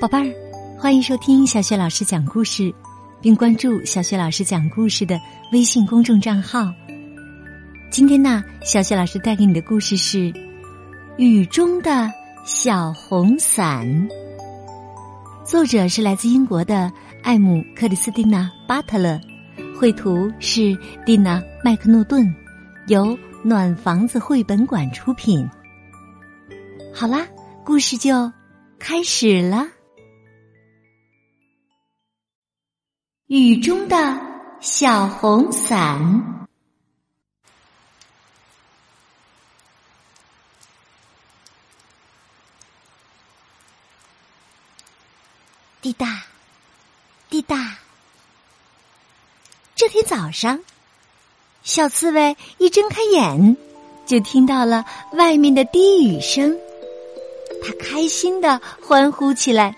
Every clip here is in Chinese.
宝贝儿，欢迎收听小雪老师讲故事，并关注小雪老师讲故事的微信公众账号。今天呢，小雪老师带给你的故事是《雨中的小红伞》，作者是来自英国的艾姆·克里斯蒂娜·巴特勒，绘图是蒂娜·麦克诺顿，由暖房子绘本馆出品。好啦，故事就开始了。雨中的小红伞，滴答，滴答。这天早上，小刺猬一睁开眼，就听到了外面的滴雨声，它开心的欢呼起来。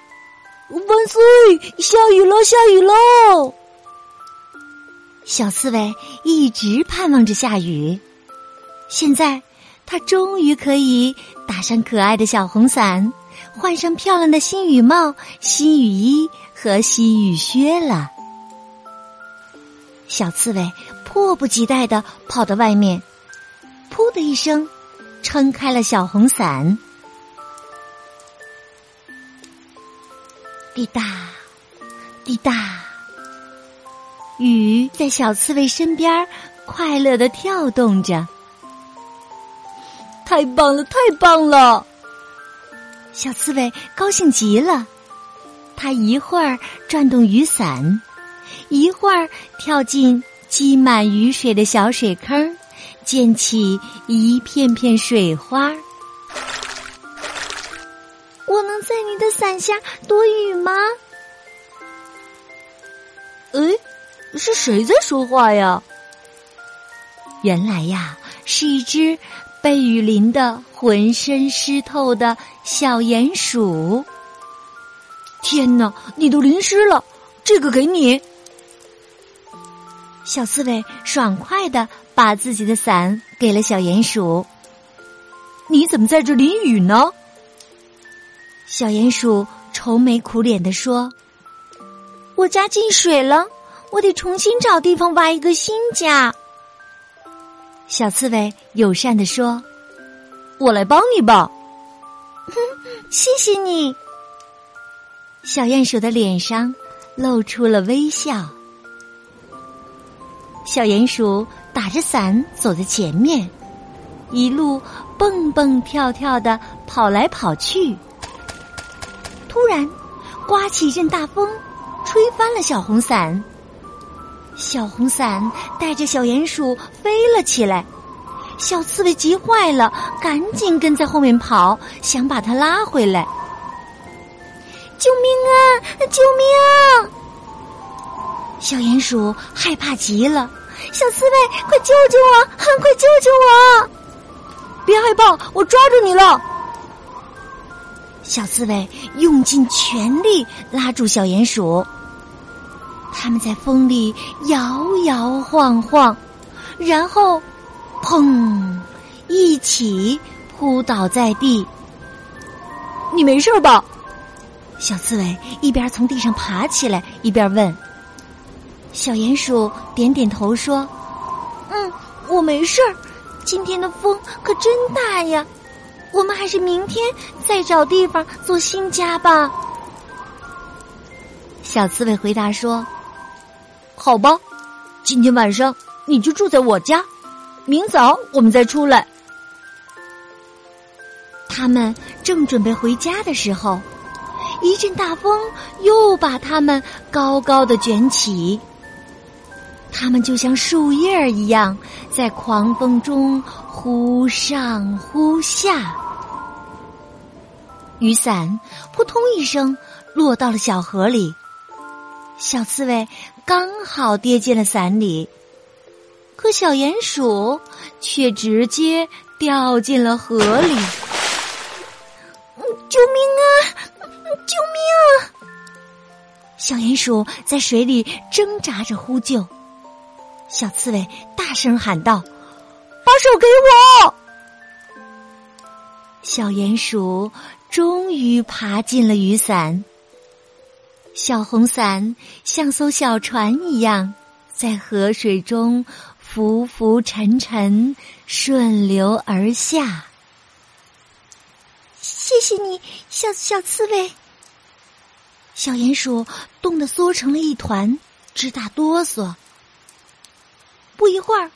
万岁！下雨了，下雨喽！小刺猬一直盼望着下雨，现在它终于可以打上可爱的小红伞，换上漂亮的新雨帽、新雨衣和新雨靴了。小刺猬迫不及待的跑到外面，噗的一声，撑开了小红伞。滴答，滴答，雨在小刺猬身边快乐的跳动着。太棒了，太棒了！小刺猬高兴极了，它一会儿转动雨伞，一会儿跳进积满雨水的小水坑，溅起一片片水花。我能在你的伞下躲雨吗？哎，是谁在说话呀？原来呀，是一只被雨淋得浑身湿透的小鼹鼠。天哪，你都淋湿了，这个给你。小刺猬爽快的把自己的伞给了小鼹鼠。你怎么在这淋雨呢？小鼹鼠愁眉苦脸的说：“我家进水了，我得重新找地方挖一个新家。”小刺猬友善的说：“我来帮你吧。”“哼，谢谢你。”小鼹鼠的脸上露出了微笑。小鼹鼠打着伞走在前面，一路蹦蹦跳跳的跑来跑去。突然，刮起一阵大风，吹翻了小红伞。小红伞带着小鼹鼠飞了起来，小刺猬急坏了，赶紧跟在后面跑，想把它拉回来。救命啊！救命！小鼹鼠害怕极了，小刺猬，快救救我！快救救我！别害怕，我抓住你了。小刺猬用尽全力拉住小鼹鼠，他们在风里摇摇晃晃，然后，砰，一起扑倒在地。你没事吧？小刺猬一边从地上爬起来，一边问。小鼹鼠点点头说：“嗯，我没事儿。今天的风可真大呀。”我们还是明天再找地方做新家吧。小刺猬回答说：“好吧，今天晚上你就住在我家，明早我们再出来。”他们正准备回家的时候，一阵大风又把他们高高的卷起，他们就像树叶儿一样，在狂风中忽上忽下。雨伞扑通一声落到了小河里，小刺猬刚好跌进了伞里，可小鼹鼠却直接掉进了河里。救命啊！救命！啊小鼹鼠在水里挣扎着呼救，小刺猬大声喊道：“把手给我！”小鼹鼠终于爬进了雨伞，小红伞像艘小船一样，在河水中浮浮沉沉，顺流而下。谢谢你，小小刺猬。小鼹鼠冻得缩成了一团，直打哆嗦。不一会儿，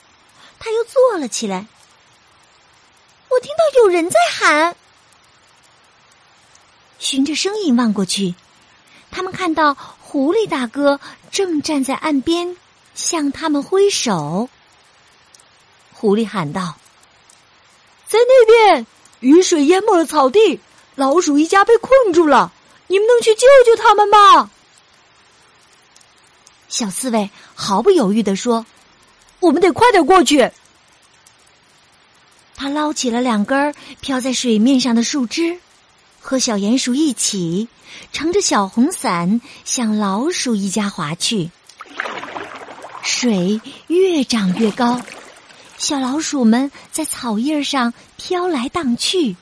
他又坐了起来。我听到有人在喊，循着声音望过去，他们看到狐狸大哥正站在岸边，向他们挥手。狐狸喊道：“在那边，雨水淹没了草地，老鼠一家被困住了。”你们能去救救他们吗？小刺猬毫不犹豫的说：“我们得快点过去。”他捞起了两根飘在水面上的树枝，和小鼹鼠一起乘着小红伞向老鼠一家划去。水越涨越高，小老鼠们在草叶上飘来荡去。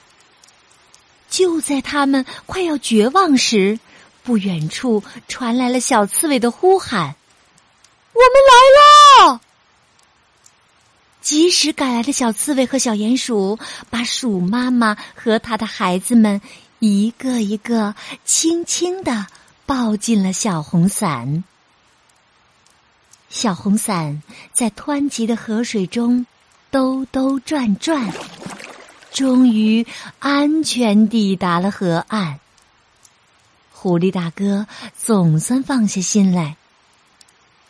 就在他们快要绝望时，不远处传来了小刺猬的呼喊：“我们来了！”及时赶来的小刺猬和小鼹鼠把鼠妈妈和他的孩子们一个一个轻轻的抱进了小红伞。小红伞在湍急的河水中兜兜转转。终于安全抵达了河岸。狐狸大哥总算放下心来。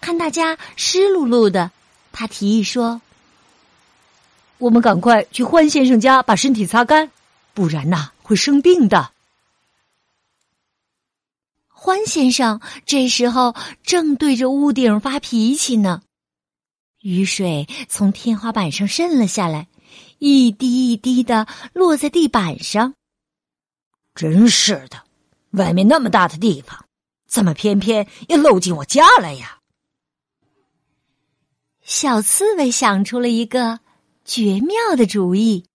看大家湿漉漉的，他提议说：“我们赶快去欢先生家把身体擦干，不然呐会生病的。”欢先生这时候正对着屋顶发脾气呢，雨水从天花板上渗了下来。一滴一滴的落在地板上。真是的，外面那么大的地方，怎么偏偏要漏进我家来呀？小刺猬想出了一个绝妙的主意。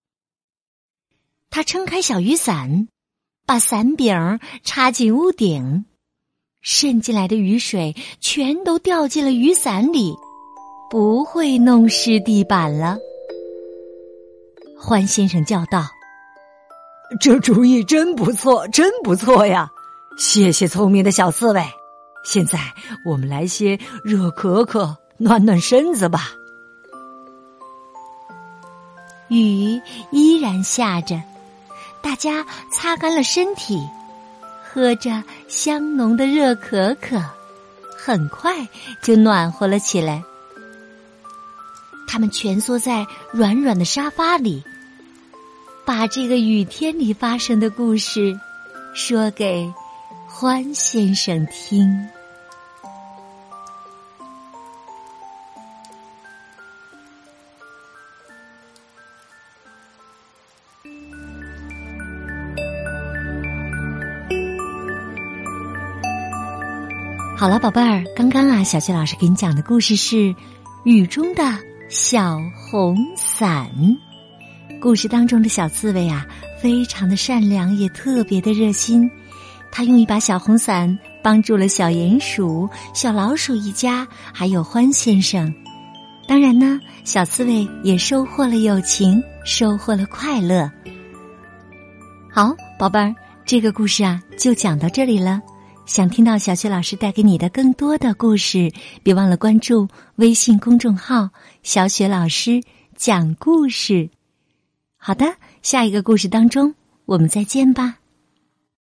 他撑开小雨伞，把伞柄插进屋顶，渗进来的雨水全都掉进了雨伞里，不会弄湿地板了。欢先生叫道：“这主意真不错，真不错呀！谢谢聪明的小刺猬。现在我们来些热可可，暖暖身子吧。”雨依然下着，大家擦干了身体，喝着香浓的热可可，很快就暖和了起来。他们蜷缩在软软的沙发里，把这个雨天里发生的故事说给欢先生听。好了，宝贝儿，刚刚啊，小雪老师给你讲的故事是雨中的。小红伞，故事当中的小刺猬啊，非常的善良，也特别的热心。他用一把小红伞帮助了小鼹鼠、小老鼠一家，还有欢先生。当然呢，小刺猬也收获了友情，收获了快乐。好，宝贝儿，这个故事啊，就讲到这里了。想听到小雪老师带给你的更多的故事，别忘了关注微信公众号“小雪老师讲故事”。好的，下一个故事当中，我们再见吧。